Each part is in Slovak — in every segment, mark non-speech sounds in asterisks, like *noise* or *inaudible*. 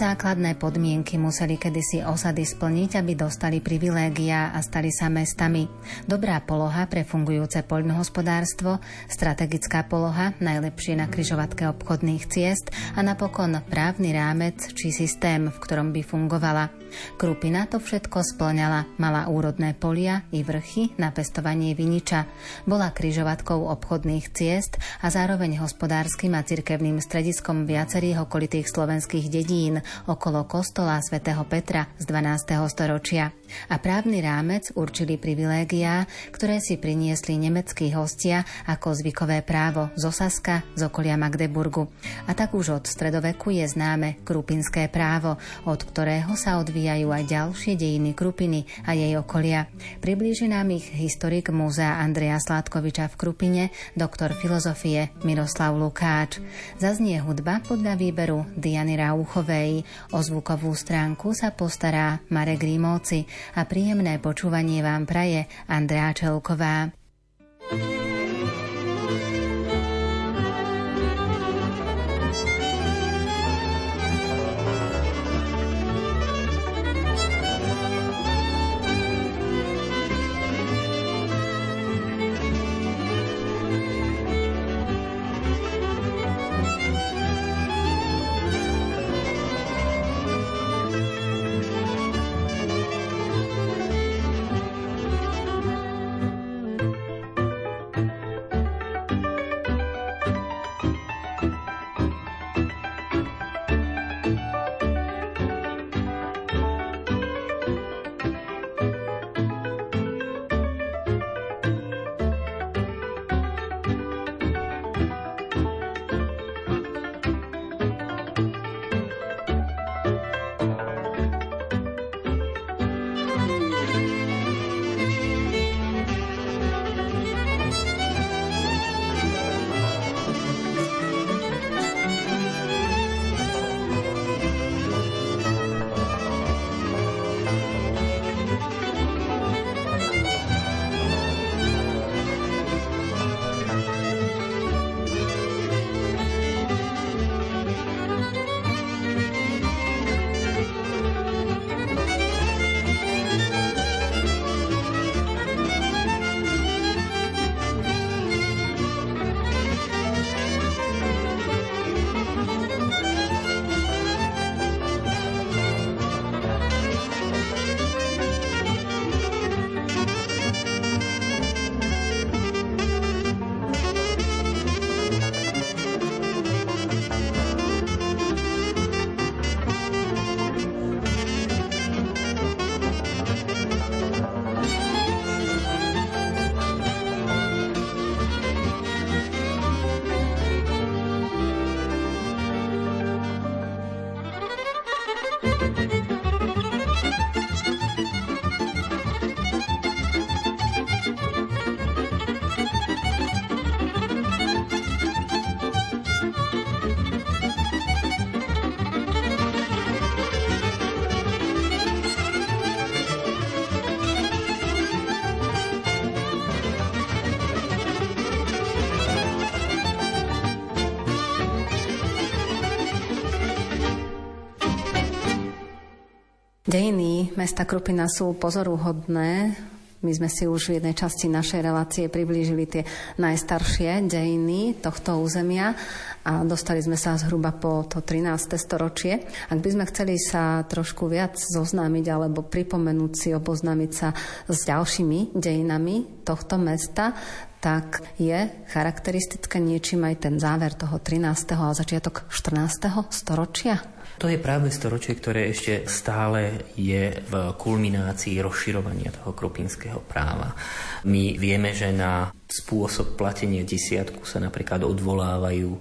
Základné podmienky museli kedysi osady splniť, aby dostali privilégia a stali sa mestami. Dobrá poloha pre fungujúce poľnohospodárstvo, strategická poloha, najlepšie na kryžovatke obchodných ciest a napokon právny rámec či systém, v ktorom by fungovala. Krupina to všetko splňala, mala úrodné polia i vrchy na pestovanie viniča, bola kryžovatkou obchodných ciest a zároveň hospodárskym a cirkevným strediskom viacerých okolitých slovenských dedí dedín okolo kostola svätého Petra z 12. storočia a právny rámec určili privilégiá, ktoré si priniesli nemeckí hostia ako zvykové právo z Osaska z okolia Magdeburgu. A tak už od stredoveku je známe krupinské právo, od ktorého sa odvíjajú aj ďalšie dejiny Krupiny a jej okolia. Priblíži nám ich historik Múzea Andreja Sládkoviča v Krupine, doktor filozofie Miroslav Lukáč. Zaznie hudba podľa výberu Diany Rauchovej. O zvukovú stránku sa postará Marek Rímovci a príjemné počúvanie vám praje Andrea Čelková. thank you Dejiny mesta Krupina sú pozoruhodné. My sme si už v jednej časti našej relácie priblížili tie najstaršie dejiny tohto územia a dostali sme sa zhruba po to 13. storočie. Ak by sme chceli sa trošku viac zoznámiť alebo pripomenúť si, oboznámiť sa s ďalšími dejinami tohto mesta, tak je charakteristické niečím aj ten záver toho 13. a začiatok 14. storočia? To je práve storočie, ktoré ešte stále je v kulminácii rozširovania toho krupinského práva. My vieme, že na spôsob platenia desiatku sa napríklad odvolávajú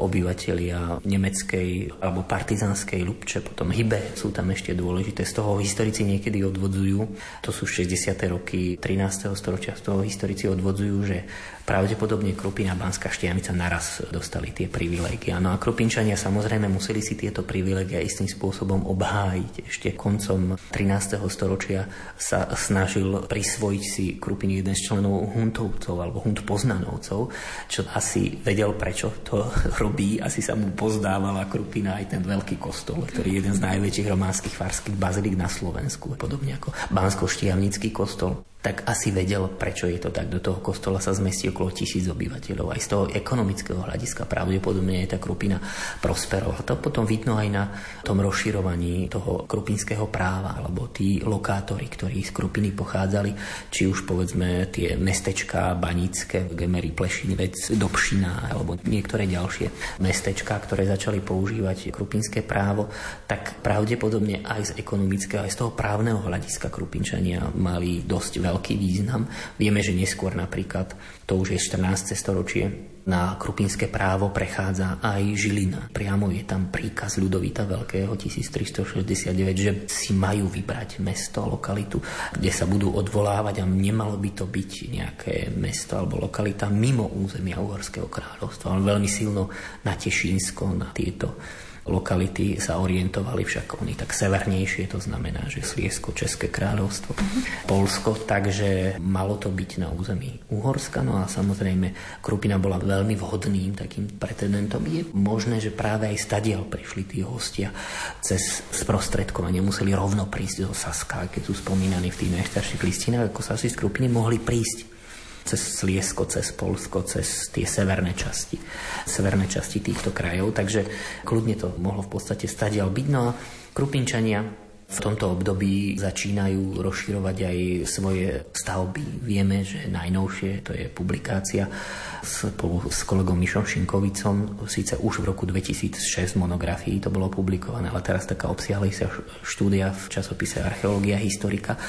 obyvatelia nemeckej alebo partizánskej Lubče, potom Hybe sú tam ešte dôležité. Z toho historici niekedy odvodzujú, to sú 60. roky 13. storočia, z toho historici odvodzujú, že pravdepodobne Krupina a Banská Štianica naraz dostali tie privilégia. No a Krupinčania samozrejme museli si tieto privilégia istým spôsobom obhájiť. Ešte koncom 13. storočia sa snažil prisvojiť si Krupiny jeden z členov Huntovcov alebo hunt Poznanovcov, čo asi vedel, prečo to *laughs* robí. Asi sa mu pozdávala Krupina aj ten veľký kostol, ktorý je jeden z najväčších románskych farských bazilík na Slovensku, podobne ako Bansko-Štiavnický kostol tak asi vedel, prečo je to tak. Do toho kostola sa zmestí okolo tisíc obyvateľov. Aj z toho ekonomického hľadiska pravdepodobne je tá Krupina prosperovala. To potom vidno aj na tom rozširovaní toho krupinského práva, alebo tí lokátori, ktorí z Krupiny pochádzali, či už povedzme tie mestečka Banické, Gemery, Plešinec, Dobšina, alebo niektoré ďalšie mestečka, ktoré začali používať krupinské právo, tak pravdepodobne aj z ekonomického, aj z toho právneho hľadiska Krupinčania mali dosť veľa veľký význam. Vieme, že neskôr napríklad, to už je 14. storočie, na krupinské právo prechádza aj Žilina. Priamo je tam príkaz Ľudovita Veľkého 1369, že si majú vybrať mesto, lokalitu, kde sa budú odvolávať a nemalo by to byť nejaké mesto alebo lokalita mimo územia Uhorského kráľovstva, ale veľmi silno na Tešínsko, na tieto lokality sa orientovali však oni tak severnejšie, to znamená, že Sliesko, České kráľovstvo, uh-huh. Polsko, takže malo to byť na území Uhorska, no a samozrejme Krupina bola veľmi vhodným takým pretendentom. Je možné, že práve aj stadiaľ prišli tí hostia cez sprostredkovanie, museli rovno prísť zo Saska, keď sú spomínaní v tých najstarších listinách, ako sa si z Krupiny mohli prísť cez Sliesko, cez Polsko, cez tie severné časti, severné časti týchto krajov, takže kľudne to mohlo v podstate stadiaľ byť. No a Krupinčania v tomto období začínajú rozširovať aj svoje stavby. Vieme, že najnovšie to je publikácia spolu s kolegom Mišom Šinkovicom, síce už v roku 2006 monografii to bolo publikované, ale teraz taká obsiahlejšia štúdia v časopise Archeológia historika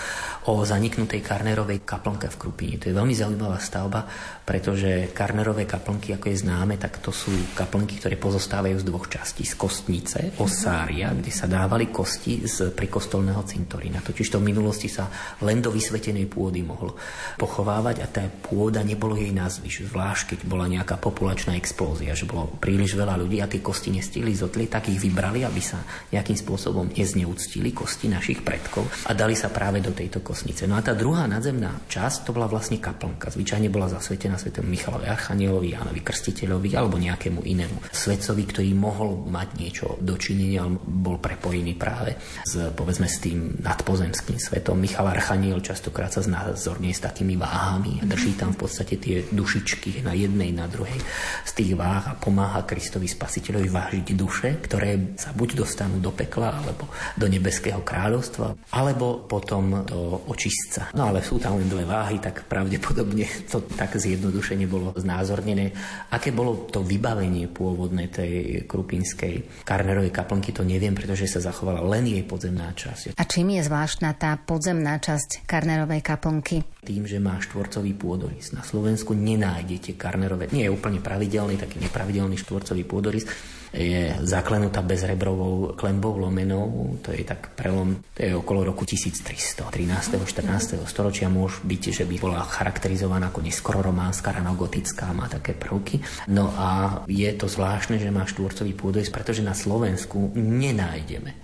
o zaniknutej Karnerovej kaplnke v Krupini. To je veľmi zaujímavá stavba, pretože Karnerové kaplnky, ako je známe, tak to sú kaplnky, ktoré pozostávajú z dvoch častí. Z kostnice, osária, kde sa dávali kosti z prikostolného cintorína. Totiž to v minulosti sa len do vysvetenej pôdy mohol pochovávať a tá pôda nebolo jej nazvy, zvlášť keď bola nejaká populačná explózia, že bolo príliš veľa ľudí a tie kosti nestihli zotliť, tak ich vybrali, aby sa nejakým spôsobom nezneúctili kosti našich predkov a dali sa práve do tejto kostnice. No a tá druhá nadzemná časť, to bola vlastne kaplnka. Zvyčajne bola zasvetená svetom Michalovi Archanielovi, Jánovi Krstiteľovi alebo nejakému inému svetcovi, ktorý mohol mať niečo dočinenia, bol prepojený práve s, povedzme, s tým nadpozemským svetom. Michal Archaniel častokrát sa znázornie s takými váhami a drží tam v podstate tie dušičky na jednej, na druhej z tých váh a pomáha Kristovi Spasiteľovi vážiť duše, ktoré sa buď dostanú do pekla, alebo do nebeského kráľovstva, alebo potom do očistca. No ale sú tam len dve váhy, tak pravdepodobne to tak zjedno zjednodušene bolo znázornené. Aké bolo to vybavenie pôvodné tej krupinskej Karnerovej kaplnky, to neviem, pretože sa zachovala len jej podzemná časť. A čím je zvláštna tá podzemná časť Karnerovej kaplnky? Tým, že má štvorcový pôdorys. Na Slovensku nenájdete Karnerové, nie je úplne pravidelný, taký nepravidelný štvorcový pôdorys, je zaklenutá bezrebrovou klembou lomenou, to je tak prelom, to je okolo roku 1300, 13. 14. storočia môže byť, že by bola charakterizovaná ako neskoro románska, ranogotická, má také prvky. No a je to zvláštne, že má štvorcový pôdorys, pretože na Slovensku nenájdeme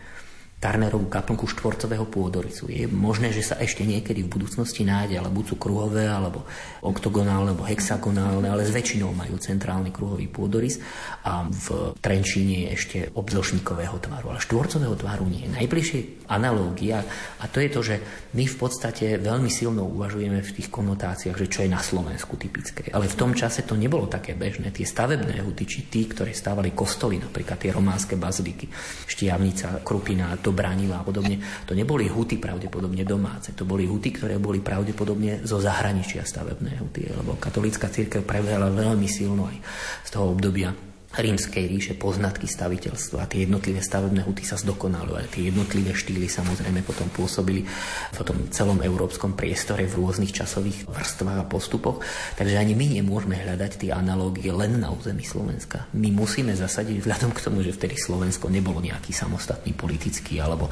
Tarnerovú kaplnku štvorcového pôdorysu. Je možné, že sa ešte niekedy v budúcnosti nájde, ale buď sú kruhové, alebo oktogonálne, alebo hexagonálne, ale s väčšinou majú centrálny kruhový pôdorys a v Trenčíne je ešte obdĺžnikového tvaru, ale štvorcového tvaru nie. Najbližšie analógia a to je to, že my v podstate veľmi silno uvažujeme v tých konotáciách, že čo je na Slovensku typické. Ale v tom čase to nebolo také bežné. Tie stavebné huty, či tí, ktoré stávali kostoly, napríklad tie románske baziliky, Štiavnica, Krupina, to bránila a podobne. To neboli huty pravdepodobne domáce, to boli huty, ktoré boli pravdepodobne zo zahraničia stavebné huty, lebo katolícka církev prebrala veľmi silno aj z toho obdobia rímskej ríše poznatky staviteľstva. Tie jednotlivé stavebné huty sa zdokonalovali. Tie jednotlivé štýly samozrejme potom pôsobili v tom celom európskom priestore v rôznych časových vrstvách a postupoch. Takže ani my nemôžeme hľadať tie analógie len na území Slovenska. My musíme zasadiť vzhľadom k tomu, že vtedy Slovensko nebolo nejaký samostatný politický alebo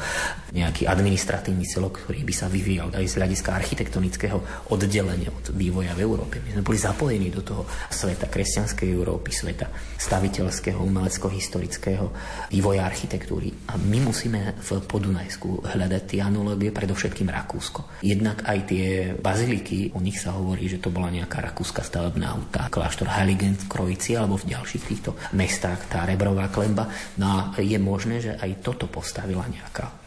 nejaký administratívny celok, ktorý by sa vyvíjal aj z hľadiska architektonického oddelenia od vývoja v Európe. My sme boli zapojení do toho sveta kresťanskej Európy, sveta stavi staviteľského, umelecko-historického vývoja architektúry. A my musíme v Podunajsku hľadať tie analogie, predovšetkým Rakúsko. Jednak aj tie baziliky, o nich sa hovorí, že to bola nejaká rakúska stavebná auta, kláštor Heiligen v Krojici alebo v ďalších týchto mestách, tá Rebrová klemba. No a je možné, že aj toto postavila nejaká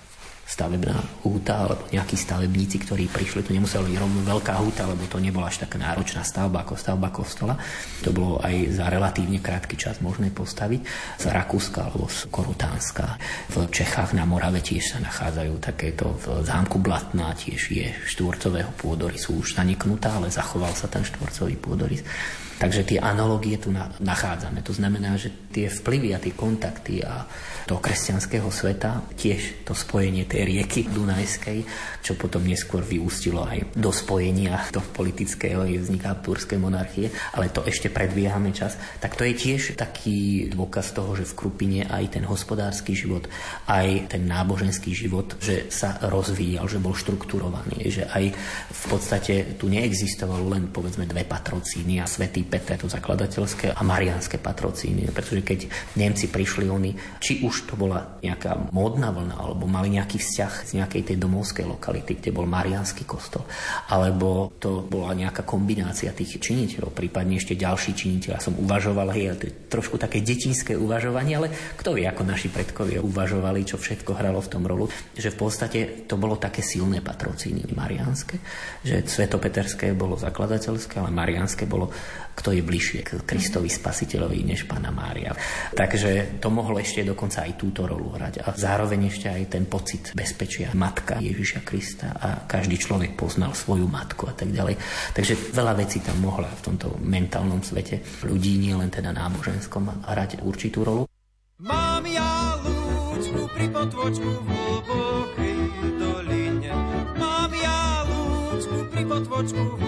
stavebná húta alebo nejakí stavebníci, ktorí prišli, to nemusela byť rovno veľká húta, lebo to nebola až taká náročná stavba ako stavba kostola. To bolo aj za relatívne krátky čas možné postaviť z Rakúska alebo z Korutánska. V Čechách na Morave tiež sa nachádzajú takéto, v zámku Blatná tiež je štvorcového pôdorysu už zaniknutá, ale zachoval sa ten štvorcový pôdorys. Takže tie analogie tu nachádzame. To znamená, že tie vplyvy a tie kontakty a toho kresťanského sveta, tiež to spojenie tej rieky Dunajskej, čo potom neskôr vyústilo aj do spojenia do politického i vzniká turskej monarchie, ale to ešte predbiehame čas, tak to je tiež taký dôkaz toho, že v Krupine aj ten hospodársky život, aj ten náboženský život, že sa rozvíjal, že bol štrukturovaný, že aj v podstate tu neexistovalo len povedzme dve patrocíny a svetý Petre, to zakladateľské a marianské patrocíny. Pretože keď Nemci prišli, oni, či už to bola nejaká módna vlna, alebo mali nejaký vzťah z nejakej tej domovskej lokality, kde bol marianský kostol, alebo to bola nejaká kombinácia tých činiteľov, prípadne ešte ďalší činiteľ. Ja som uvažoval, hej, to je trošku také detinské uvažovanie, ale kto vie, ako naši predkovia uvažovali, čo všetko hralo v tom rolu, že v podstate to bolo také silné patrocíny marianské, že svetopeterské bolo zakladateľské, ale marianské bolo kto je bližšie k Kristovi spasiteľovi než Pána Mária. Takže to mohlo ešte dokonca aj túto rolu hrať. A zároveň ešte aj ten pocit bezpečia matka Ježiša Krista a každý človek poznal svoju matku a tak ďalej. Takže veľa vecí tam mohla v tomto mentálnom svete ľudí, nie len teda náboženskom, hrať určitú rolu. Mám ja lúčku pri potvočku v hlbokej doline. Mám ja lúčku pri potvočku v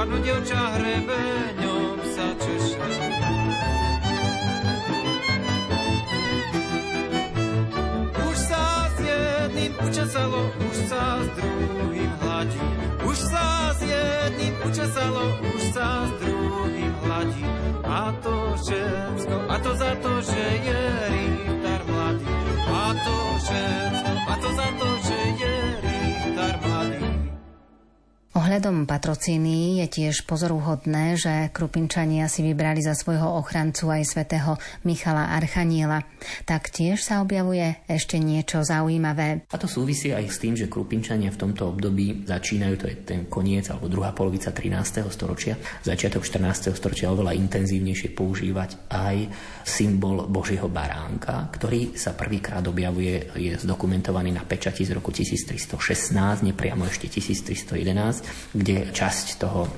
padnúť oča hrebeňom sa češe. Už sa s jedným učesalo, už sa s druhým hladí. Už sa s jedným učesalo, už sa s druhým hladí. A to všetko, a to za to, že je rýchtar mladý. A to všetko, a to za to, Ohľadom patrocíny je tiež pozoruhodné, že Krupinčania si vybrali za svojho ochrancu aj svätého Michala Archaniela. Taktiež sa objavuje ešte niečo zaujímavé. A to súvisí aj s tým, že Krupinčania v tomto období začínajú, to je ten koniec alebo druhá polovica 13. storočia, začiatok 14. storočia oveľa intenzívnejšie používať aj symbol Božieho baránka, ktorý sa prvýkrát objavuje, je zdokumentovaný na pečati z roku 1316, nepriamo ešte 1311 kde časť toho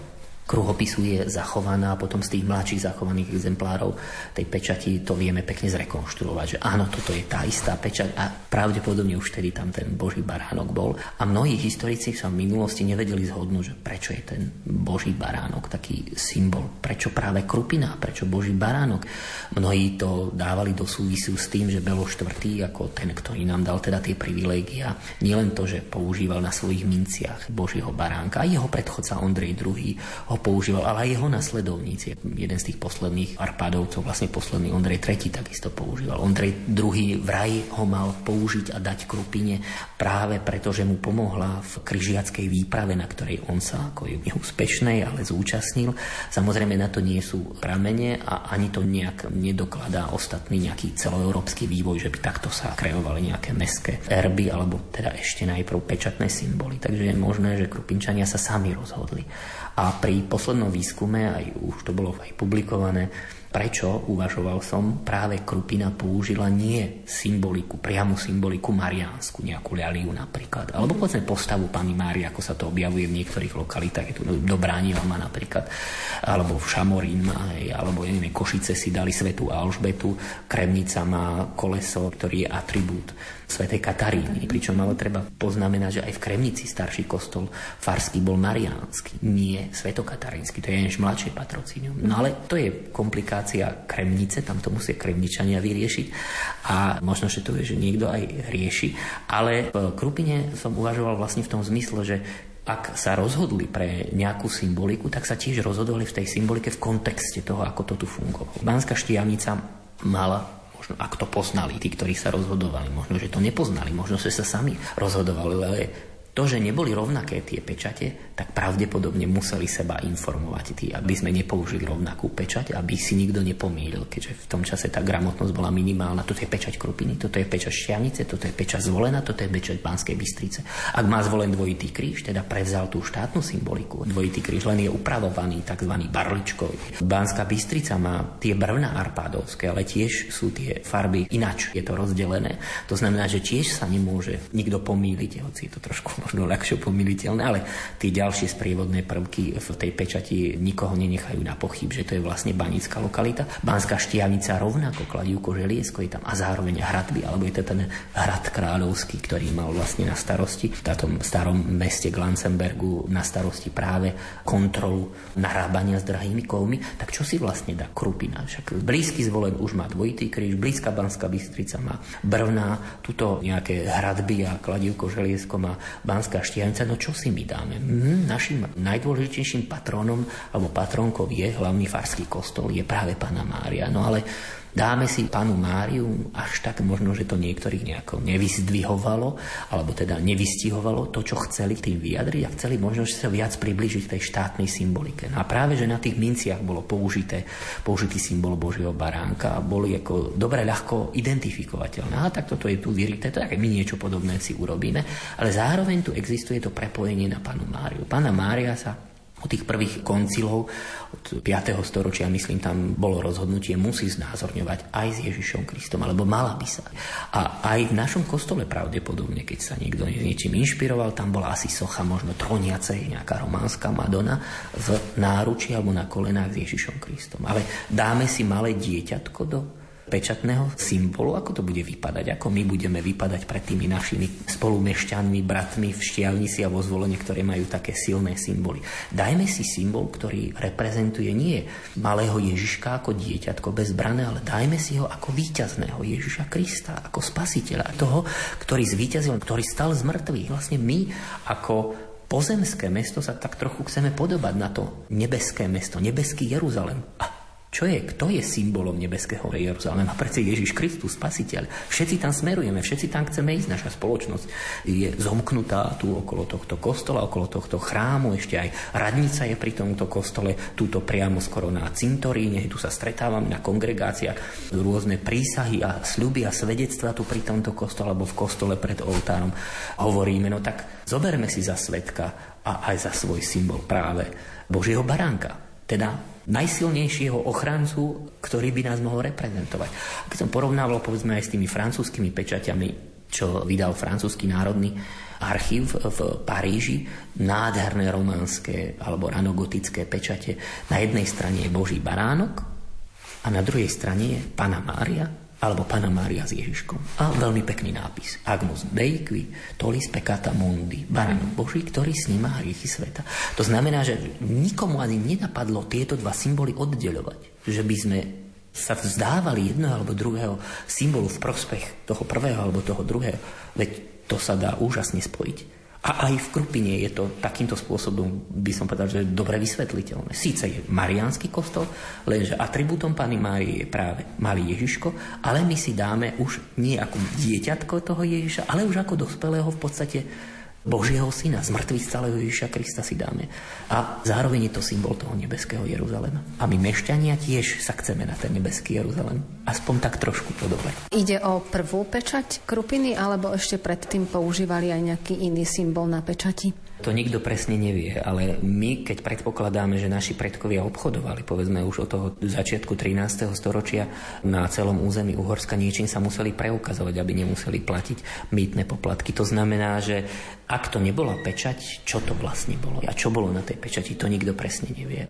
kruhopisu je zachovaná a potom z tých mladších zachovaných exemplárov tej pečati to vieme pekne zrekonštruovať, že áno, toto je tá istá pečať a pravdepodobne už vtedy tam ten Boží baránok bol. A mnohí historici sa v minulosti nevedeli zhodnúť, že prečo je ten Boží baránok taký symbol, prečo práve krupina, prečo Boží baránok. Mnohí to dávali do súvisu s tým, že Belo IV. ako ten, ktorý nám dal teda tie privilégia, nielen to, že používal na svojich minciach Božího baránka, a jeho predchodca Ondrej II. ho používal, ale aj jeho nasledovníci. Jeden z tých posledných arpádovcov, vlastne posledný Ondrej III takisto používal. Ondrej II vraj ho mal použiť a dať krupine práve preto, že mu pomohla v križiackej výprave, na ktorej on sa ako neúspešnej, ale zúčastnil. Samozrejme na to nie sú pramene a ani to nejak nedokladá ostatný nejaký celoeurópsky vývoj, že by takto sa kreovali nejaké meské erby alebo teda ešte najprv pečatné symboly. Takže je možné, že krupinčania sa sami rozhodli. A pri poslednom výskume, aj už to bolo aj publikované, prečo, uvažoval som, práve Krupina použila nie symboliku, priamu symboliku mariánsku, nejakú ľaliu napríklad, alebo povedzme postavu pani Mári, ako sa to objavuje v niektorých lokalitách, je tu do Bránilma napríklad, alebo v Šamorín alebo neviem, Košice si dali svetu Alžbetu, Kremnica má koleso, ktorý je atribút svätej Kataríny. Pričom ale treba poznamenať, že aj v Kremnici starší kostol farský bol mariánsky, nie svetokatarínsky, to je než mladšie patrocínium. No ale to je komplikácia Kremnice, tam to musia Kremničania vyriešiť a možno, že to je, že niekto aj rieši. Ale v Krupine som uvažoval vlastne v tom zmysle, že ak sa rozhodli pre nejakú symboliku, tak sa tiež rozhodovali v tej symbolike v kontexte toho, ako to tu fungovalo. Banská štiavnica mala Možno ak to poznali, tí, ktorí sa rozhodovali, možno, že to nepoznali, možno, že sa sami rozhodovali, ale to, že neboli rovnaké tie pečate, tak pravdepodobne museli seba informovať tí, aby sme nepoužili rovnakú pečať, aby si nikto nepomýlil, keďže v tom čase tá gramotnosť bola minimálna. Toto je pečať Krupiny, toto je pečať Šťavnice, toto je pečať Zvolena, toto je pečať Banskej Bystrice. Ak má zvolen dvojitý kríž, teda prevzal tú štátnu symboliku, dvojitý kríž len je upravovaný tzv. barličkový. Banská Bystrica má tie brvná arpádovské, ale tiež sú tie farby inač, je to rozdelené. To znamená, že tiež sa nemôže nikto pomýliť, hoci je to trošku *laughs* možno ľahšie pomiliteľné, ale tie ďalšie sprievodné prvky v tej pečati nikoho nenechajú na pochyb, že to je vlastne banická lokalita. Banská štiavnica rovnako kladívko želiesko je tam a zároveň hradby, alebo je to ten hrad kráľovský, ktorý mal vlastne na starosti v tom starom meste Glancenbergu na starosti práve kontrolu narábania s drahými kovmi, tak čo si vlastne dá Krupina? Však blízky zvolen už má dvojitý kríž, blízka Banská Bystrica má Brvná, tuto nejaké hradby a kladívko želiesko má Banská Štiavnica, no čo si my dáme? Hm, našim najdôležitejším patrónom alebo patronkou je hlavný farský kostol, je práve Pana Mária. No ale dáme si panu Máriu, až tak možno, že to niektorých nejako nevyzdvihovalo, alebo teda nevystihovalo to, čo chceli tým vyjadriť a chceli možno že sa viac približiť tej štátnej symbolike. No a práve, že na tých minciach bolo použité, použitý symbol Božieho baránka a boli ako dobre ľahko identifikovateľné. A tak toto je tu vyrité, to je my niečo podobné si urobíme, ale zároveň tu existuje to prepojenie na panu Máriu. Pana Mária sa od tých prvých koncilov od 5. storočia, myslím, tam bolo rozhodnutie, musí znázorňovať aj s Ježišom Kristom, alebo mala by sa. A aj v našom kostole pravdepodobne, keď sa niekto niečím inšpiroval, tam bola asi socha možno troniacej, nejaká románska Madonna v náruči alebo na kolenách s Ježišom Kristom. Ale dáme si malé dieťatko do pečatného symbolu, ako to bude vypadať, ako my budeme vypadať pred tými našimi spolumešťanmi, bratmi v Štiavnici a vo zvolenie, ktoré majú také silné symboly. Dajme si symbol, ktorý reprezentuje nie malého Ježiška ako dieťatko bezbrané, ale dajme si ho ako víťazného Ježiša Krista, ako spasiteľa, toho, ktorý zvíťazil, ktorý stal z mŕtvych. Vlastne my ako pozemské mesto sa tak trochu chceme podobať na to nebeské mesto, nebeský Jeruzalem. A čo je, kto je symbolom nebeského Jeruzalema? Prečo Ježiš Kristus, spasiteľ. Všetci tam smerujeme, všetci tam chceme ísť. Naša spoločnosť je zomknutá tu okolo tohto kostola, okolo tohto chrámu. Ešte aj radnica je pri tomto kostole, túto priamo skoro na cintoríne. Tu sa stretávame na kongregáciách, rôzne prísahy a sľuby a svedectva tu pri tomto kostole alebo v kostole pred oltárom hovoríme. No tak zoberme si za svetka a aj za svoj symbol práve Božieho baránka. Teda najsilnejšieho ochrancu, ktorý by nás mohol reprezentovať. Keď som porovnával povedzme aj s tými francúzskými pečaťami, čo vydal francúzsky národný archív v Paríži, nádherné románske alebo ranogotické pečate. Na jednej strane je Boží baránok a na druhej strane je Pana Mária alebo Pana Mária s Ježiškom. A veľmi pekný nápis. Agmus Dei qui tolis peccata mundi. Baránok Boží, ktorý sníma hriechy sveta. To znamená, že nikomu ani nenapadlo tieto dva symboly oddeľovať. Že by sme sa vzdávali jedného alebo druhého symbolu v prospech toho prvého alebo toho druhého. Veď to sa dá úžasne spojiť. A aj v Krupine je to takýmto spôsobom, by som povedal, že dobre vysvetliteľné. Síce je mariánsky kostol, lenže atribútom Pany Márie je práve malý Ježiško, ale my si dáme už nie ako dieťatko toho Ježiša, ale už ako dospelého v podstate Božieho syna, z mŕtvych stáleho Ježiša Krista si dáme. A zároveň je to symbol toho nebeského Jeruzalema. A my mešťania tiež sa chceme na ten nebeský Jeruzalem. Aspoň tak trošku podobne. Ide o prvú pečať krupiny, alebo ešte predtým používali aj nejaký iný symbol na pečati? To nikto presne nevie, ale my, keď predpokladáme, že naši predkovia obchodovali, povedzme už od toho začiatku 13. storočia na celom území Uhorska, niečím sa museli preukazovať, aby nemuseli platiť mýtne poplatky. To znamená, že ak to nebola pečať, čo to vlastne bolo a čo bolo na tej pečati, to nikto presne nevie.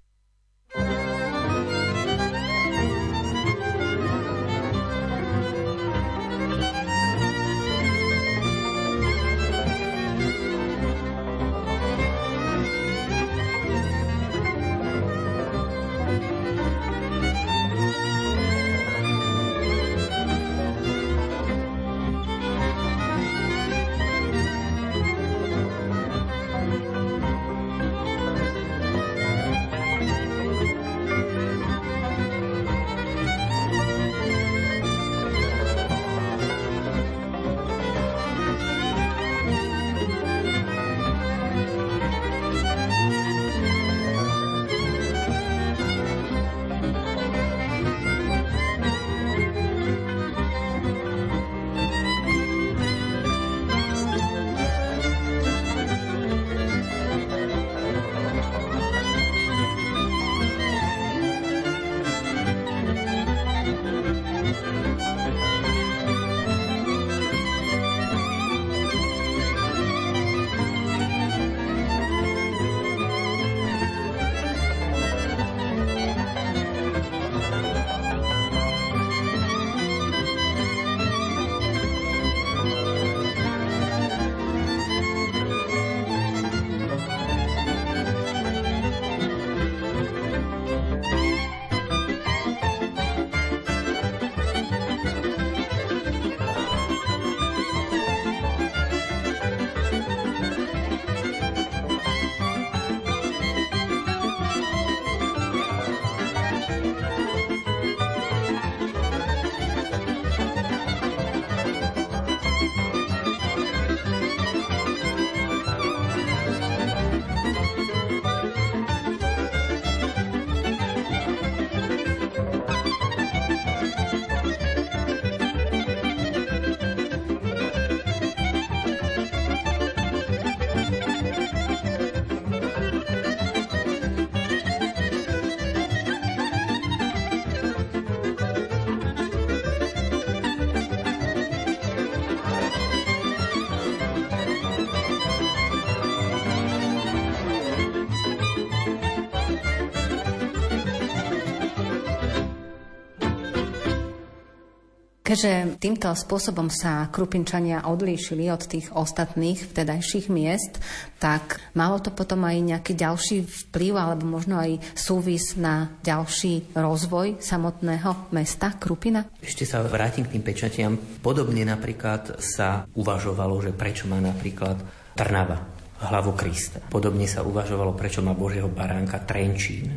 Keďže týmto spôsobom sa Krupinčania odlíšili od tých ostatných vtedajších miest, tak malo to potom aj nejaký ďalší vplyv alebo možno aj súvis na ďalší rozvoj samotného mesta Krupina? Ešte sa vrátim k tým pečatiam. Podobne napríklad sa uvažovalo, že prečo má napríklad Trnava hlavu Krista. Podobne sa uvažovalo, prečo má Božieho baránka Trenčín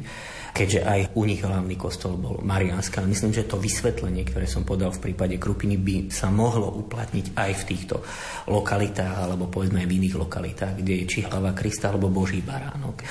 keďže aj u nich hlavný kostol bol Mariánska. Myslím, že to vysvetlenie, ktoré som podal v prípade Krupiny, by sa mohlo uplatniť aj v týchto lokalitách, alebo povedzme aj v iných lokalitách, kde je či hlava Krista, alebo Boží baránok.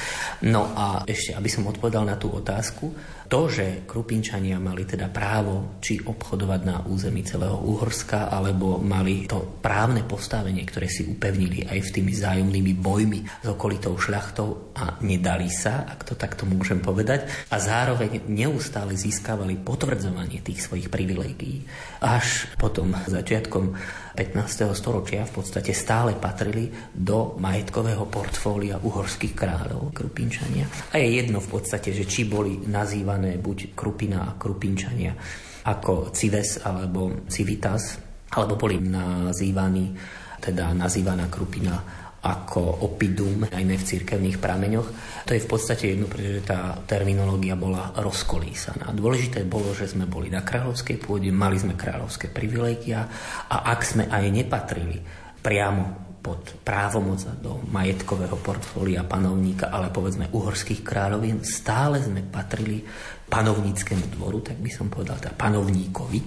No a ešte, aby som odpovedal na tú otázku, to, že Krupinčania mali teda právo či obchodovať na území celého Uhorska, alebo mali to právne postavenie, ktoré si upevnili aj v tými zájomnými bojmi s okolitou šľachtou a nedali sa, ak to takto môžem povedať, a zároveň neustále získavali potvrdzovanie tých svojich privilegií. Až potom začiatkom 15. storočia v podstate stále patrili do majetkového portfólia uhorských kráľov, Krupinčania. A je jedno v podstate, že či boli nazývané buď Krupina a Krupinčania ako Cives alebo Civitas, alebo boli nazývaní, teda nazývaná Krupina ako opidum, najmä v cirkevných prameňoch. To je v podstate jedno, pretože tá terminológia bola rozkolísaná. Dôležité bolo, že sme boli na kráľovskej pôde, mali sme kráľovské privilégia a ak sme aj nepatrili priamo pod právomoc do majetkového portfólia panovníka, ale povedzme uhorských kráľovien, stále sme patrili panovníckému dvoru, tak by som povedal, teda panovníkovi,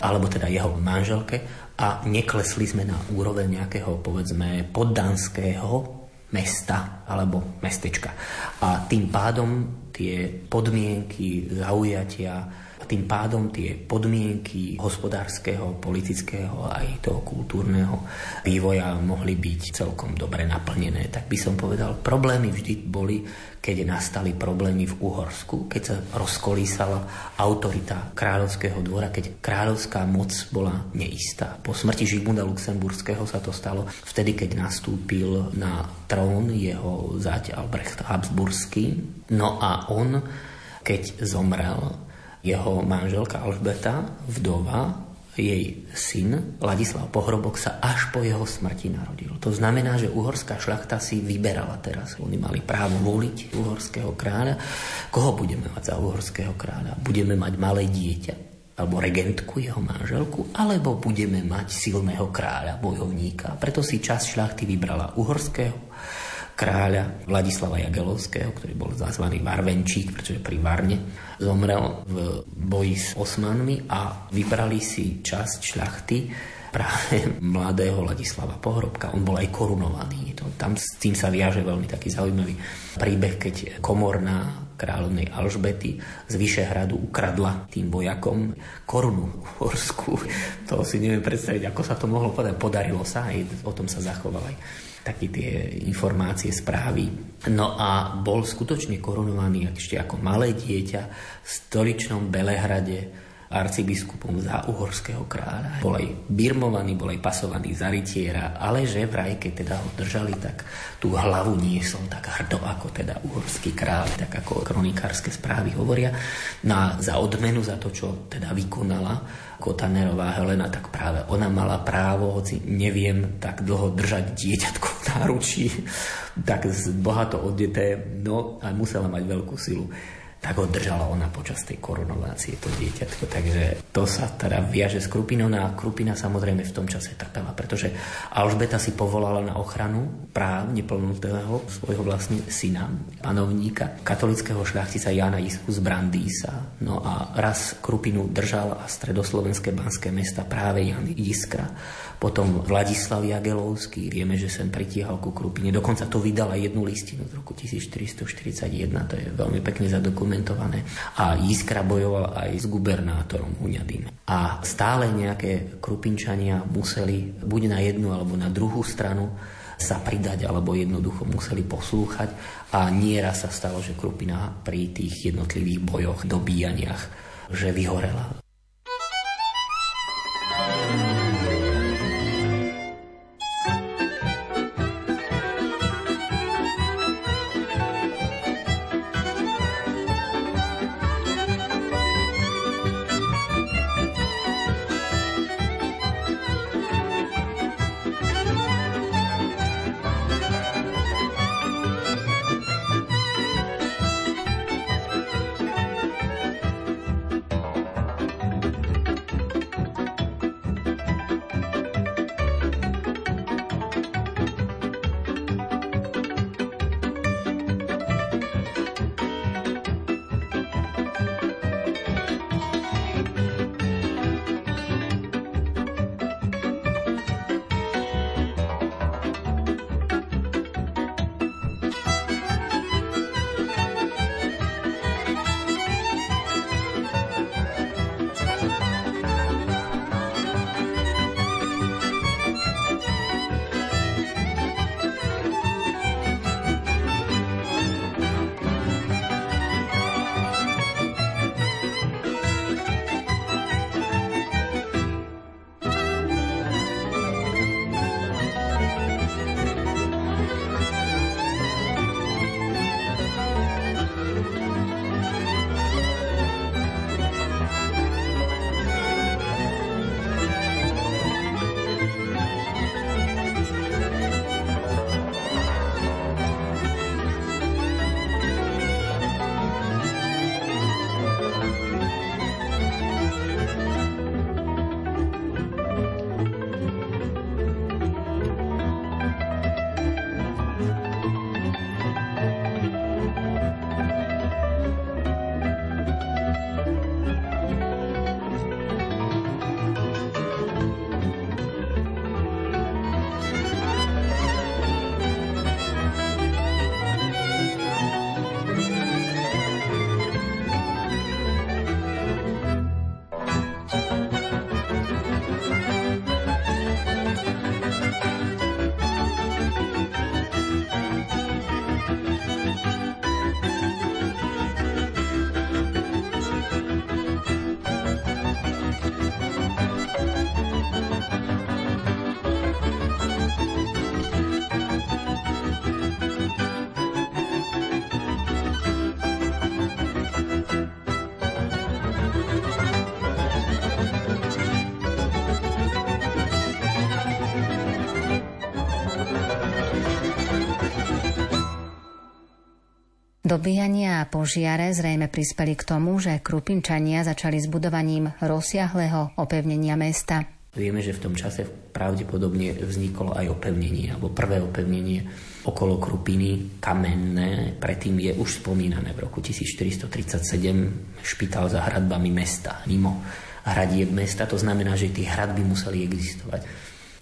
alebo teda jeho manželke a neklesli sme na úroveň nejakého, povedzme, poddanského mesta alebo mestečka. A tým pádom tie podmienky zaujatia a tým pádom tie podmienky hospodárskeho, politického a aj toho kultúrneho vývoja mohli byť celkom dobre naplnené. Tak by som povedal, problémy vždy boli, keď nastali problémy v Uhorsku, keď sa rozkolísala autorita kráľovského dvora, keď kráľovská moc bola neistá. Po smrti Žigmunda Luxemburského sa to stalo vtedy, keď nastúpil na trón jeho zať Albrecht Habsburský. No a on, keď zomrel, jeho manželka Alžbeta, vdova, jej syn Ladislav Pohrobok sa až po jeho smrti narodil. To znamená, že uhorská šlachta si vyberala teraz. Oni mali právo voliť uhorského kráľa. Koho budeme mať za uhorského kráľa? Budeme mať malé dieťa, alebo regentku, jeho manželku, alebo budeme mať silného kráľa, bojovníka. Preto si časť šľachty vybrala uhorského kráľa Vladislava Jagelovského, ktorý bol zazvaný Varvenčík, pretože pri Varne zomrel v boji s Osmanmi a vybrali si časť šľachty práve *laughs* mladého Ladislava Pohrobka. On bol aj korunovaný. To, tam s tým sa viaže veľmi taký zaujímavý príbeh, keď komorná kráľovnej Alžbety z Vyšehradu ukradla tým vojakom korunu horsku. *laughs* To si neviem predstaviť, ako sa to mohlo povedať. Podarilo sa, aj o tom sa zachoval aj také tie informácie, správy. No a bol skutočne korunovaný ešte ako malé dieťa v stoličnom Belehrade arcibiskupom za uhorského kráľa. Bol aj birmovaný, bol aj pasovaný za rytiera, ale že vraj, keď teda ho držali, tak tú hlavu niesol tak hrdo ako teda uhorský kráľ, tak ako kronikárske správy hovoria. No a za odmenu za to, čo teda vykonala, Kotanerová Helena, tak práve ona mala právo, hoci neviem tak dlho držať dieťatko v náručí, tak bohato oddeté, no a musela mať veľkú silu tak ho držala ona počas tej korunovácie, to dieťatko. Takže to sa teda viaže s Krupinou no a Krupina samozrejme v tom čase trpela, pretože Alžbeta si povolala na ochranu práv neplnutého svojho vlastne syna, panovníka, katolického šľachtica Jana Isku z Brandýsa. No a raz Krupinu držal a stredoslovenské banské mesta práve Jan Iskra potom Vladislav Jagelovský, vieme, že sem pritiahol ku Krupine. Dokonca to vydala jednu listinu z roku 1441, to je veľmi pekne zadokumentované. A Iskra bojoval aj s gubernátorom Huňadým. A stále nejaké Krupinčania museli buď na jednu alebo na druhú stranu sa pridať alebo jednoducho museli poslúchať a nieraz sa stalo, že Krupina pri tých jednotlivých bojoch, dobíjaniach, že vyhorela. Dobíjania a požiare zrejme prispeli k tomu, že Krupinčania začali s budovaním rozsiahleho opevnenia mesta. Vieme, že v tom čase pravdepodobne vzniklo aj opevnenie, alebo prvé opevnenie okolo Krupiny, kamenné. Predtým je už spomínané v roku 1437 špitál za hradbami mesta, mimo hradieb mesta. To znamená, že tie hradby museli existovať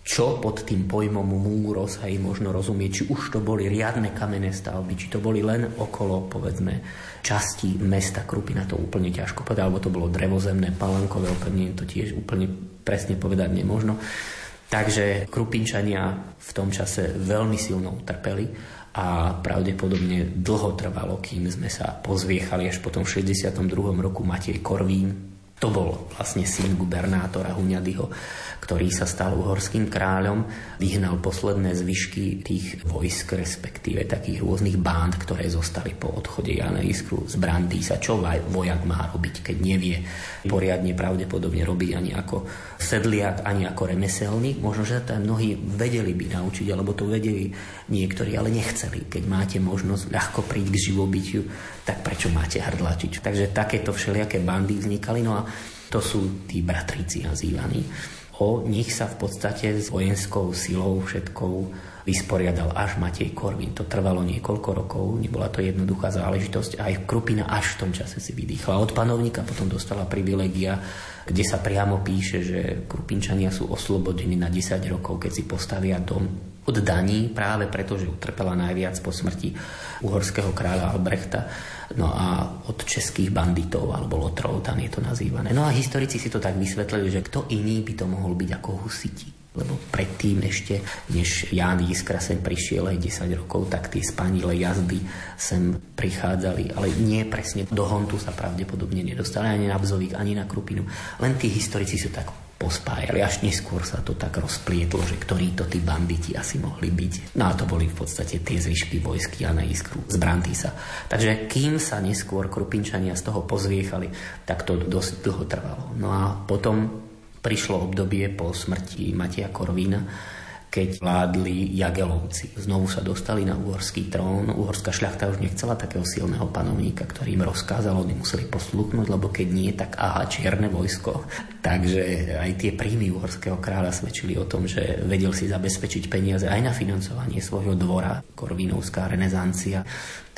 čo pod tým pojmom múros aj možno rozumieť, či už to boli riadne kamenné stavby, či to boli len okolo, povedzme, časti mesta Krupina, to úplne ťažko povedať, alebo to bolo drevozemné, palankové opevnenie, to tiež úplne presne povedať nemožno. Takže Krupinčania v tom čase veľmi silno utrpeli a pravdepodobne dlho trvalo, kým sme sa pozviechali až potom v 62. roku Matej Korvín, to bol vlastne syn gubernátora Huňadyho, ktorý sa stal uhorským kráľom, vyhnal posledné zvyšky tých vojsk, respektíve takých rôznych bánd, ktoré zostali po odchode Jana Iskru z Brandýsa. Čo vojak má robiť, keď nevie poriadne pravdepodobne robiť ani ako sedliak, ani ako remeselník. Možno, že tam mnohí vedeli by naučiť, alebo to vedeli niektorí, ale nechceli. Keď máte možnosť ľahko prísť k živobytiu, tak prečo máte hrdlačiť? Takže takéto všelijaké bandy vznikali. No a to sú tí bratríci nazývaní. O nich sa v podstate s vojenskou silou všetkou vysporiadal až Matej Korvin. To trvalo niekoľko rokov, nebola to jednoduchá záležitosť. Aj Krupina až v tom čase si vydýchla. Od panovníka potom dostala privilegia, kde sa priamo píše, že Krupinčania sú oslobodení na 10 rokov, keď si postavia dom od daní, práve preto, že utrpela najviac po smrti uhorského kráľa Albrechta no a od českých banditov alebo lotrov, tam je to nazývané. No a historici si to tak vysvetlili, že kto iný by to mohol byť ako husiti. Lebo predtým ešte, než Ján Jiskra sem prišiel aj 10 rokov, tak tie spanile jazdy sem prichádzali. Ale nie presne do Hontu sa pravdepodobne nedostali ani na Bzovík, ani na Krupinu. Len tí historici sú tak pospájali. Až neskôr sa to tak rozplietlo, že ktorí to tí banditi asi mohli byť. No a to boli v podstate tie zvyšky vojsky a na iskru z Brantisa. Takže kým sa neskôr Krupinčania z toho pozviechali, tak to dosť dlho trvalo. No a potom prišlo obdobie po smrti Matia Korvína, keď vládli Jagelovci. Znovu sa dostali na uhorský trón. Uhorská šľachta už nechcela takého silného panovníka, ktorý im rozkázal, oni museli poslúchnuť, lebo keď nie, tak aha, čierne vojsko. *laughs* Takže aj tie príjmy uhorského kráľa svedčili o tom, že vedel si zabezpečiť peniaze aj na financovanie svojho dvora. Korvinovská renesancia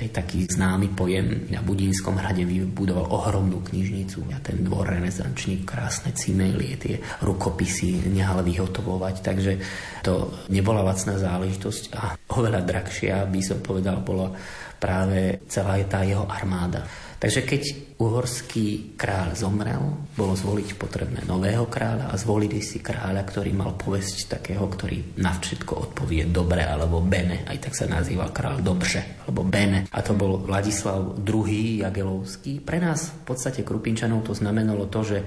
to je taký známy pojem. Na Budínskom hrade vybudoval ohromnú knižnicu a ten dvor renesančný, krásne cimelie, tie rukopisy nehal vyhotovovať, takže to nebola lacná záležitosť a oveľa drahšia, by som povedal, bola práve celá tá jeho armáda. Takže keď uhorský kráľ zomrel, bolo zvoliť potrebné nového kráľa a zvolili si kráľa, ktorý mal povesť takého, ktorý na všetko odpovie dobre alebo bene. Aj tak sa nazýval kráľ dobře alebo bene. A to bol Vladislav II. Jagelovský. Pre nás v podstate Krupinčanov to znamenalo to, že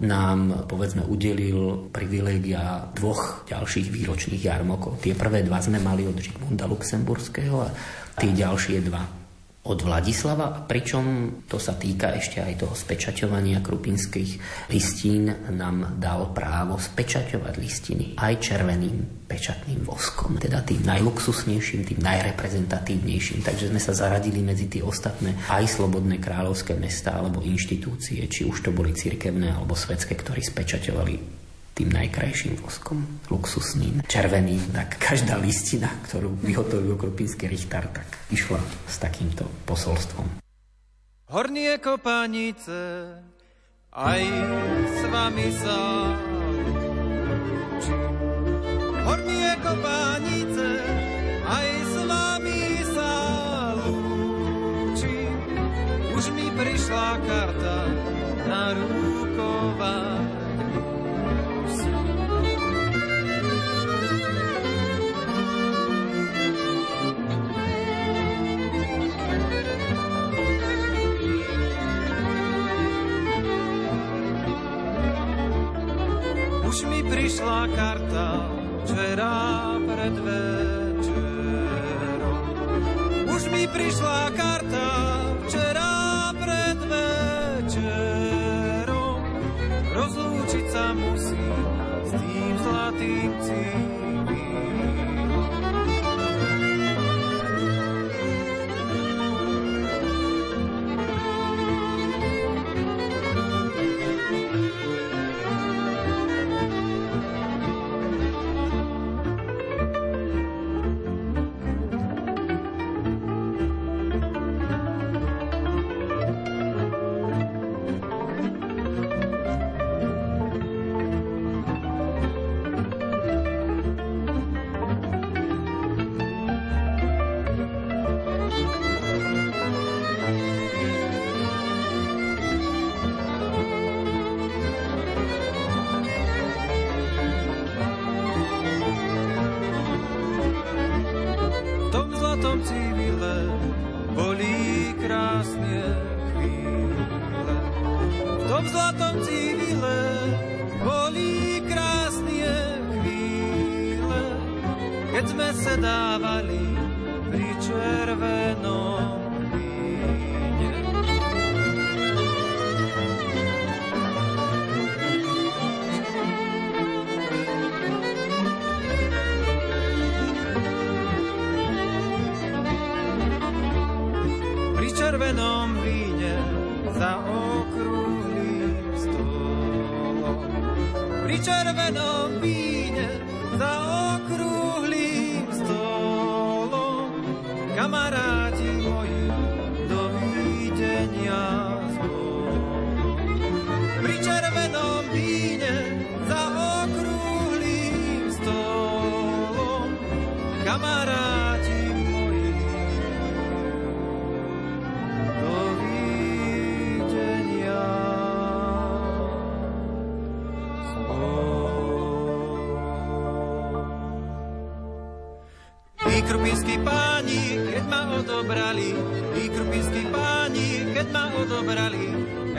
nám povedzme udelil privilégia dvoch ďalších výročných jarmokov. Tie prvé dva sme mali od Žigmunda Luxemburského a tie ďalšie dva od Vladislava, pričom to sa týka ešte aj toho spečaťovania krupinských listín, nám dal právo spečaťovať listiny aj červeným pečatným voskom, teda tým najluxusnejším, tým najreprezentatívnejším. Takže sme sa zaradili medzi tie ostatné aj slobodné kráľovské mesta alebo inštitúcie, či už to boli cirkevné alebo svetské, ktorí spečaťovali tým najkrajším voskom, luxusným, červeným, tak každá listina, ktorú vyhotovil Krupinský Richtár, tak išla s takýmto posolstvom. Hornie kopanice, aj s vami sa Hornie kopanice, aj s vami sa lúčim. Už mi prišla karta na rukovách prišla karta včera pred večerom. Už mi prišla karta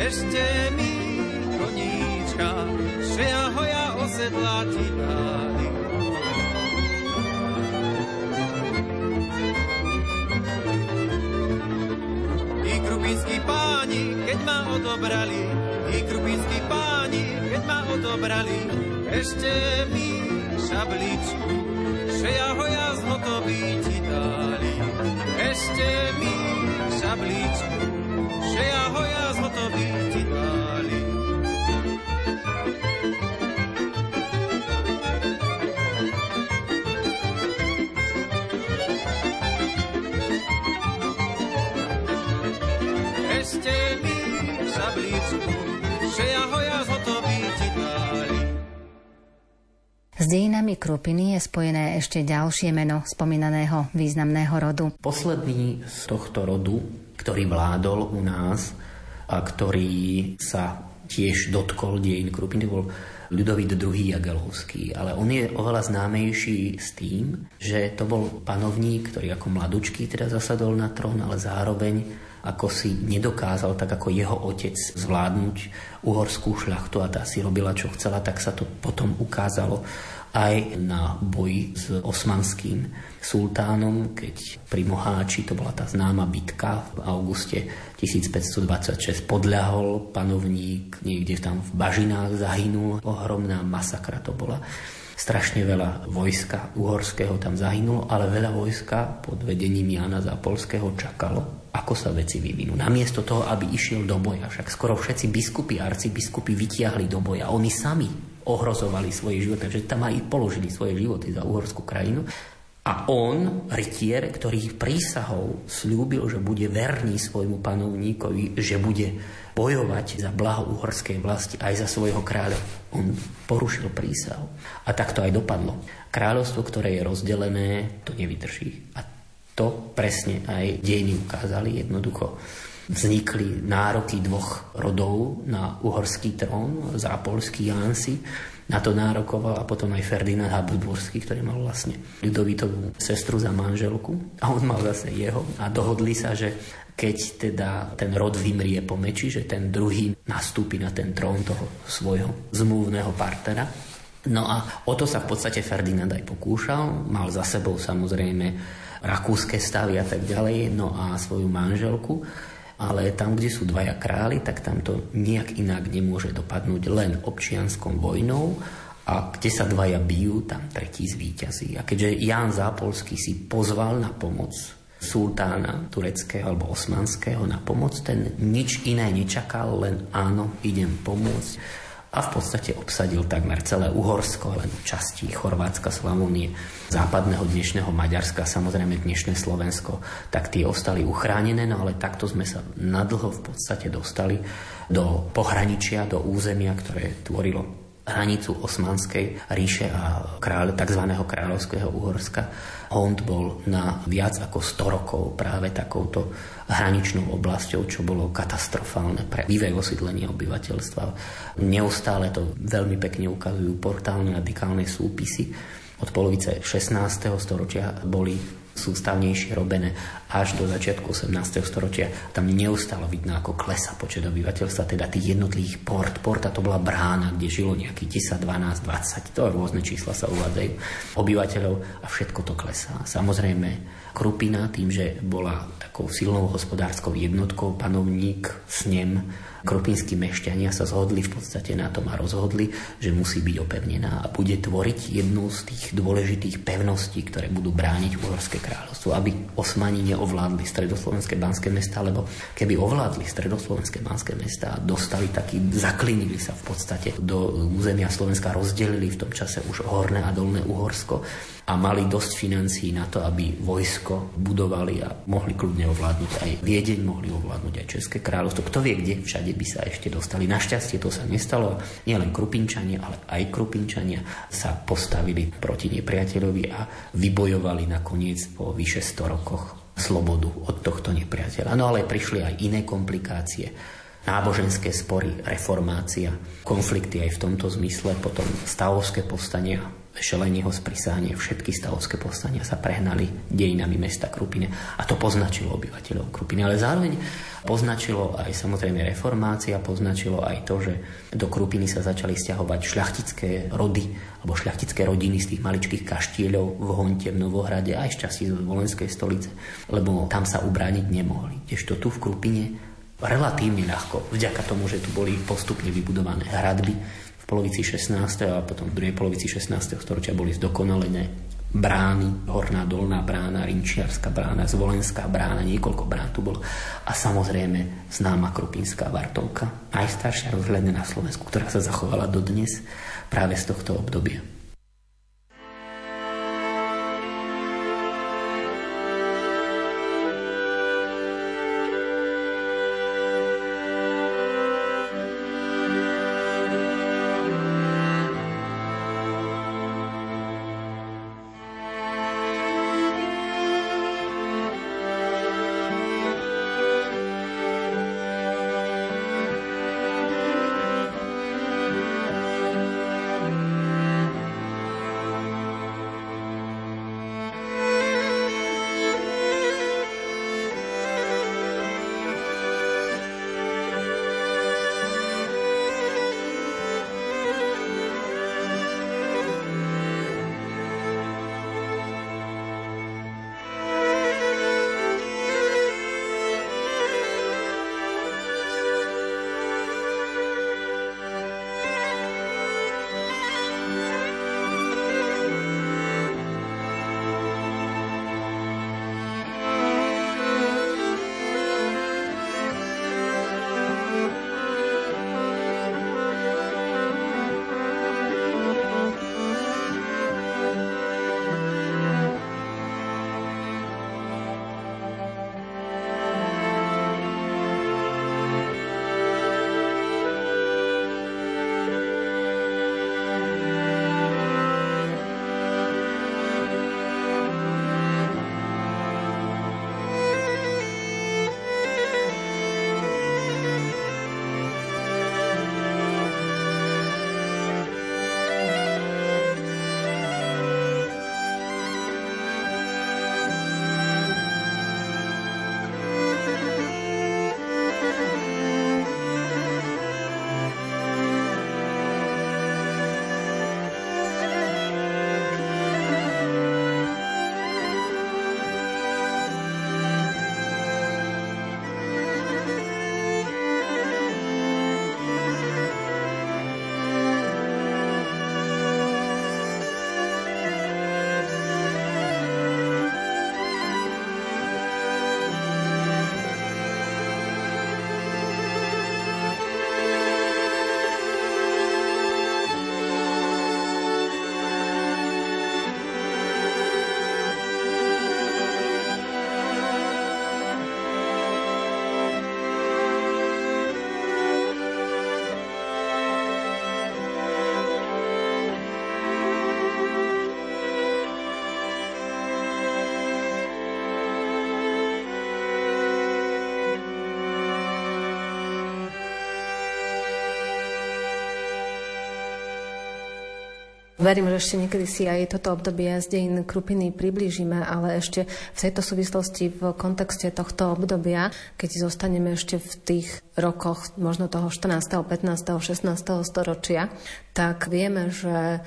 ešte mi koníčka, šeja hoja osedla ti dali. Tí krupinskí páni, keď ma odobrali, tí krupinskí páni, keď ma odobrali, ešte mi šabličku, Krupiny je spojené ešte ďalšie meno spomínaného významného rodu. Posledný z tohto rodu, ktorý vládol u nás a ktorý sa tiež dotkol dejín Krupiny, bol Ľudovít II. Jagelovský, ale on je oveľa známejší s tým, že to bol panovník, ktorý ako mladučký teda zasadol na trón, ale zároveň ako si nedokázal, tak ako jeho otec, zvládnuť uhorskú šľachtu a tá si robila, čo chcela, tak sa to potom ukázalo aj na boji s osmanským sultánom, keď pri Moháči, to bola tá známa bitka v auguste 1526, podľahol panovník, niekde tam v Bažinách zahynul, ohromná masakra to bola. Strašne veľa vojska uhorského tam zahynulo, ale veľa vojska pod vedením Jana Zápolského čakalo, ako sa veci vyvinú. Namiesto toho, aby išiel do boja, však skoro všetci biskupy, arcibiskupy vytiahli do boja. Oni sami ohrozovali svoje životy, takže tam aj položili svoje životy za uhorskú krajinu. A on, rytier, ktorý prísahou slúbil, že bude verný svojmu panovníkovi, že bude bojovať za blaho uhorskej vlasti aj za svojho kráľa. On porušil prísahu. A tak to aj dopadlo. Kráľovstvo, ktoré je rozdelené, to nevydrží. A to presne aj dejiny ukázali. Jednoducho vznikli nároky dvoch rodov na uhorský trón, zápolský Jansi, na to nárokoval a potom aj Ferdinand Habsburský, ktorý mal vlastne ľudovitovú sestru za manželku a on mal zase jeho a dohodli sa, že keď teda ten rod vymrie po meči, že ten druhý nastúpi na ten trón toho svojho zmluvného partnera. No a o to sa v podstate Ferdinand aj pokúšal. Mal za sebou samozrejme rakúske stavy a tak ďalej, no a svoju manželku ale tam, kde sú dvaja králi, tak tam to nejak inak nemôže dopadnúť len občianskou vojnou a kde sa dvaja bijú, tam tretí zvíťazí. A keďže Ján Zápolský si pozval na pomoc sultána tureckého alebo osmanského na pomoc, ten nič iné nečakal, len áno, idem pomôcť a v podstate obsadil takmer celé Uhorsko, len časti Chorvátska, Slavónie, západného dnešného Maďarska, samozrejme dnešné Slovensko, tak tie ostali uchránené, no ale takto sme sa nadlho v podstate dostali do pohraničia, do územia, ktoré tvorilo hranicu Osmanskej ríše a kráľ, tzv. kráľovského Uhorska. Hond bol na viac ako 100 rokov práve takouto hraničnou oblasťou, čo bolo katastrofálne pre vývej osídlenia obyvateľstva. Neustále to veľmi pekne ukazujú portálne a súpisy. Od polovice 16. storočia boli sústavnejšie robené až do začiatku 18. storočia. Tam neustále vidno, ako klesa počet obyvateľstva, teda tých jednotlivých port. Porta to bola brána, kde žilo nejakých 10, 12, 20, to rôzne čísla sa uvádzajú, obyvateľov a všetko to klesá. Samozrejme, Krupina tým, že bola takou silnou hospodárskou jednotkou, panovník, snem, Krupinskí mešťania sa zhodli v podstate na tom a rozhodli, že musí byť opevnená a bude tvoriť jednu z tých dôležitých pevností, ktoré budú brániť Uhorské kráľovstvo, aby Osmani neovládli stredoslovenské banské mesta, lebo keby ovládli stredoslovenské banské mesta a dostali taký, zaklinili sa v podstate do územia Slovenska, rozdelili v tom čase už Horné a Dolné Uhorsko, a mali dosť financií na to, aby vojsko budovali a mohli kľudne ovládnuť aj Viedeň, mohli ovládnuť aj České kráľovstvo. Kto vie, kde všade by sa ešte dostali. Našťastie to sa nestalo. Nielen Krupinčania, ale aj Krupinčania sa postavili proti nepriateľovi a vybojovali nakoniec po vyše 100 rokoch slobodu od tohto nepriateľa. No ale prišli aj iné komplikácie náboženské spory, reformácia, konflikty aj v tomto zmysle, potom stavovské povstania Šeleniho sprísahanie, všetky stavovské povstania sa prehnali dejinami mesta Krupine a to poznačilo obyvateľov Krupiny. Ale zároveň poznačilo aj samozrejme reformácia, poznačilo aj to, že do Krupiny sa začali stiahovať šľachtické rody alebo šľachtické rodiny z tých maličkých kaštieľov v Honte, v Novohrade aj z časti z Volenskej stolice, lebo tam sa ubrániť nemohli. Kdežto tu v Krupine relatívne ľahko, vďaka tomu, že tu boli postupne vybudované hradby, polovici 16. a potom v druhej polovici 16. storočia boli zdokonalené brány, horná, dolná brána, rinčiarská brána, zvolenská brána, niekoľko brán tu bolo. A samozrejme známa Krupinská Vartovka, najstaršia rozhľadne na Slovensku, ktorá sa zachovala dodnes práve z tohto obdobia. Verím, že ešte niekedy si aj toto obdobie z dejín Krupiny priblížime, ale ešte v tejto súvislosti v kontexte tohto obdobia, keď zostaneme ešte v tých rokoch možno toho 14., 15., 16. storočia, tak vieme, že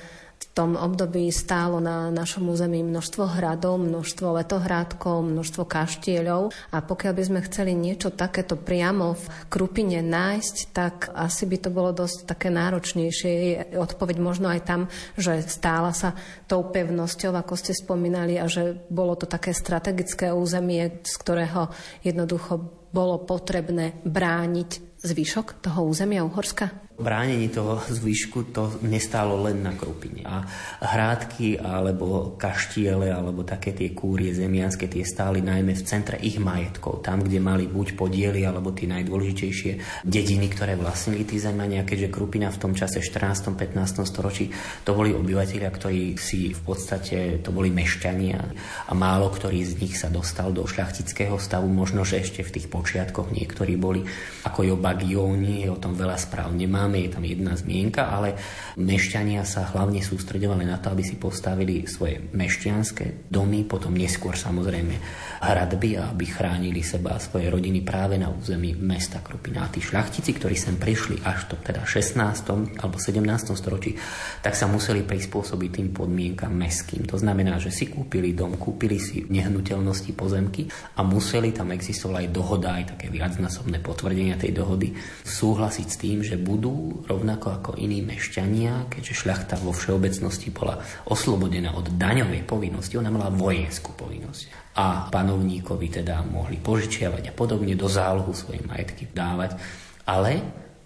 tom období stálo na našom území množstvo hradov, množstvo letohrádkov, množstvo kaštieľov a pokiaľ by sme chceli niečo takéto priamo v Krupine nájsť, tak asi by to bolo dosť také náročnejšie. Je odpoveď možno aj tam, že stála sa tou pevnosťou, ako ste spomínali, a že bolo to také strategické územie, z ktorého jednoducho bolo potrebné brániť zvyšok toho územia Uhorska? bránení toho zvyšku to nestálo len na Krupine. A hrádky alebo kaštiele alebo také tie kúrie zemianské tie stáli najmä v centre ich majetkov, tam, kde mali buď podiely alebo tie najdôležitejšie dediny, ktoré vlastnili tí zemania, keďže Krupina v tom čase 14. 15. storočí to boli obyvateľia, ktorí si v podstate to boli mešťania a málo ktorý z nich sa dostal do šľachtického stavu, možno, že ešte v tých počiatkoch niektorí boli ako Jo Bagioni, o tom veľa správ nemám máme, je tam jedna zmienka, ale mešťania sa hlavne sústredovali na to, aby si postavili svoje mešťanské domy, potom neskôr samozrejme hradby aby chránili seba a svoje rodiny práve na území mesta Krupina. A tí šľachtici, ktorí sem prišli až to teda 16. alebo 17. storočí, tak sa museli prispôsobiť tým podmienkam meským. To znamená, že si kúpili dom, kúpili si nehnuteľnosti, pozemky a museli tam existovala aj dohoda, aj také viacnásobné potvrdenia tej dohody, súhlasiť s tým, že budú rovnako ako iní mešťania, keďže šľachta vo všeobecnosti bola oslobodená od daňovej povinnosti, ona mala vojenskú povinnosť. A panovníkovi teda mohli požičiavať a podobne do zálohu svoje majetky dávať. Ale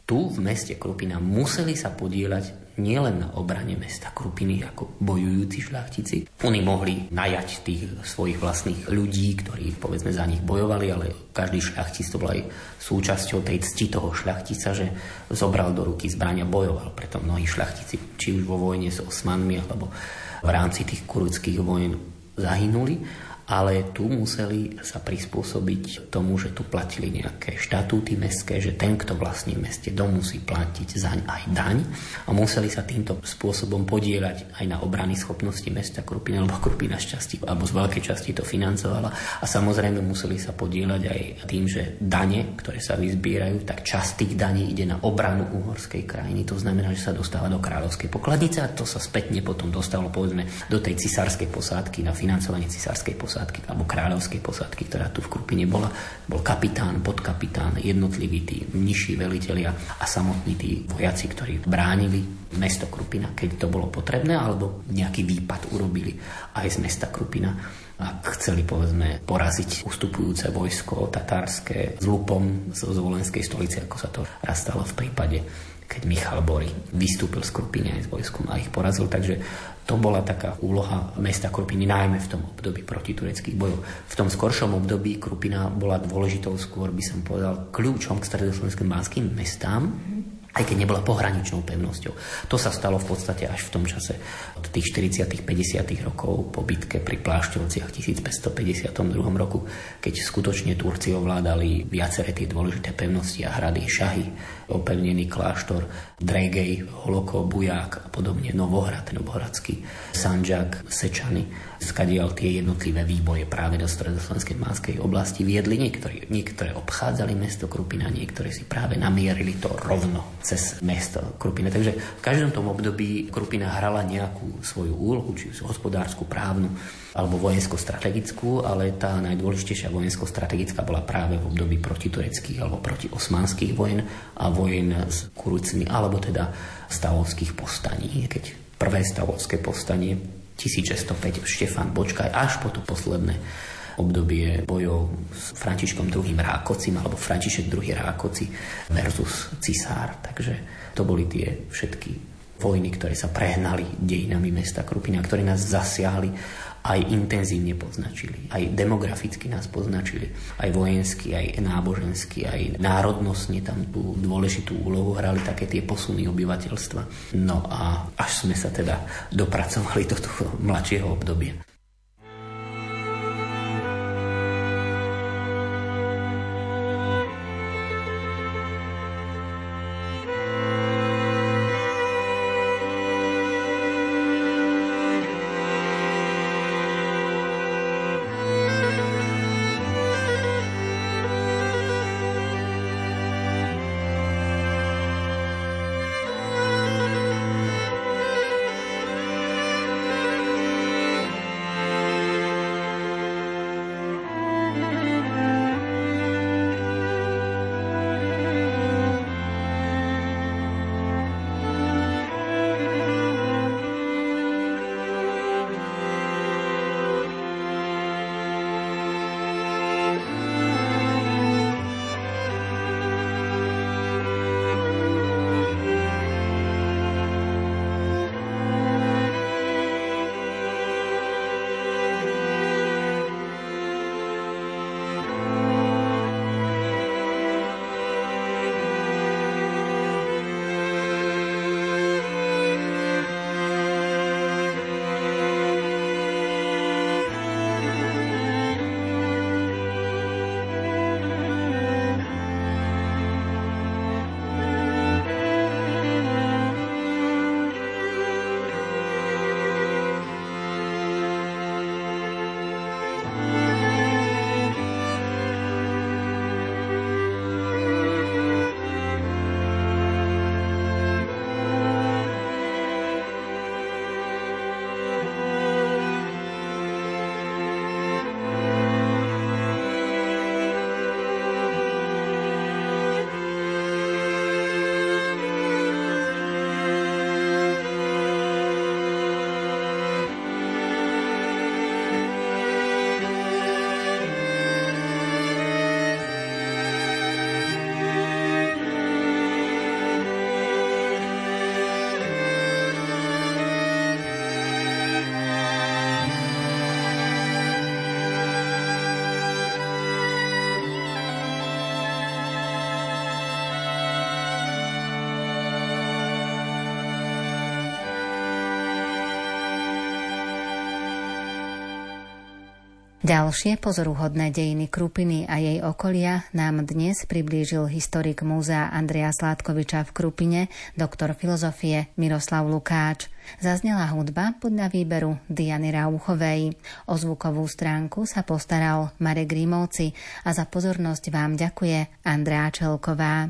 tu v meste Krupina museli sa podielať nielen na obrane mesta Krupiny ako bojujúci šľachtici. Oni mohli najať tých svojich vlastných ľudí, ktorí povedzme za nich bojovali, ale každý šľachtic to bol aj súčasťou tej cti toho šľachtica, že zobral do ruky zbrania bojoval. Preto mnohí šľachtici, či už vo vojne s Osmanmi, alebo v rámci tých kuruckých vojen zahynuli ale tu museli sa prispôsobiť tomu, že tu platili nejaké štatúty mestské, že ten, kto vlastní v meste dom, musí platiť zaň aj daň. A museli sa týmto spôsobom podielať aj na obrany schopnosti mesta Krupina, lebo Krupina z časti, alebo z veľkej časti to financovala. A samozrejme museli sa podielať aj tým, že dane, ktoré sa vyzbierajú, tak časť tých daní ide na obranu uhorskej krajiny, to znamená, že sa dostáva do kráľovskej pokladnice a to sa spätne potom dostalo povedzme do tej cisárskej posádky na financovanie cisárskej posádky posádky, alebo kráľovskej posádky, ktorá tu v Krupine bola. Bol kapitán, podkapitán, jednotliví tí nižší velitelia a samotní tí vojaci, ktorí bránili mesto Krupina, keď to bolo potrebné, alebo nejaký výpad urobili aj z mesta Krupina ak chceli povedzme poraziť ustupujúce vojsko tatárske s lupom z volenskej stolice, ako sa to raz stalo v prípade keď Michal Bory vystúpil z Krupiny aj s vojskom a ich porazil. Takže to bola taká úloha mesta Krupiny, najmä v tom období protitureckých bojov. V tom skoršom období Krupina bola dôležitou, skôr by som povedal, kľúčom k stredoslovenským banským mestám, aj keď nebola pohraničnou pevnosťou. To sa stalo v podstate až v tom čase tých 40 50 rokov po bitke pri Plášťovciach 1552 roku, keď skutočne Turci ovládali viaceré tie dôležité pevnosti a hrady, šahy, opevnený kláštor, Dregej, Holoko, Buják a podobne, Novohrad, Novohradský, Sanžak, Sečany skadiaľ tie jednotlivé výboje práve do stredoslovenskej Mánskej oblasti viedli. Niektorí, niektoré obchádzali mesto Krupina, niektoré si práve namierili to rovno cez mesto Krupina. Takže v každom tom období Krupina hrala nejakú svoju úlohu, či hospodárskú, právnu alebo vojensko-strategickú, ale tá najdôležitejšia vojensko-strategická bola práve v období protitureckých alebo proti osmanských vojen a vojen s kurucmi, alebo teda stavovských postaní, keď prvé stavovské povstanie 1605 Štefan Bočkaj až po to posledné obdobie bojov s Františkom II. Rákocim alebo František II. Rákoci versus cisár. Takže to boli tie všetky vojny, ktoré sa prehnali dejinami mesta Krupina, ktoré nás zasiahli aj intenzívne poznačili. Aj demograficky nás poznačili. Aj vojensky, aj nábožensky, aj národnostne tam tú dôležitú úlohu hrali také tie posuny obyvateľstva. No a až sme sa teda dopracovali do toho mladšieho obdobia. Ďalšie pozoruhodné dejiny Krupiny a jej okolia nám dnes priblížil historik múzea Andreja Sládkoviča v Krupine, doktor filozofie Miroslav Lukáč. Zaznela hudba podľa výberu Diany Rauchovej. O zvukovú stránku sa postaral Marek Rímovci a za pozornosť vám ďakuje Andrá Čelková.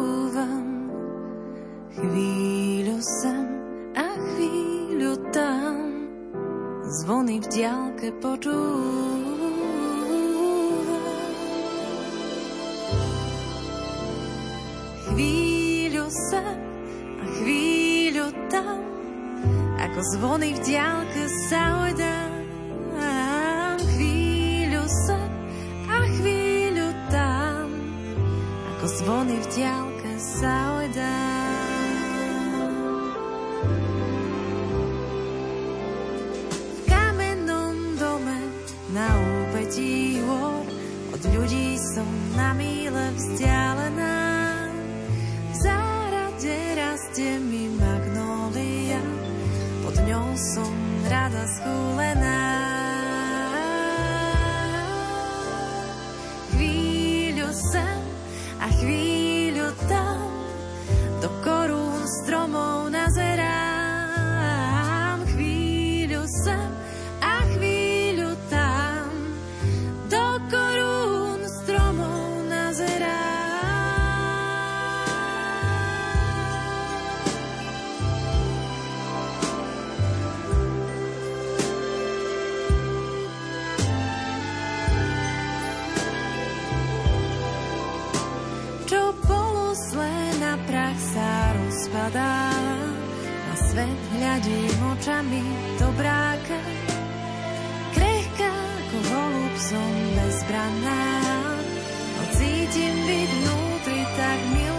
chvíľu sem a chvíľu tam ako zvony v diálke sa ojdám chvíľu sem a chvíľu tam ako zvony v diálke sa ojdám. Rozpadá. Na svet hľadím očami dobráka, krehká ako holub som bezbranná. No cítim byť vnútri tak milovaná.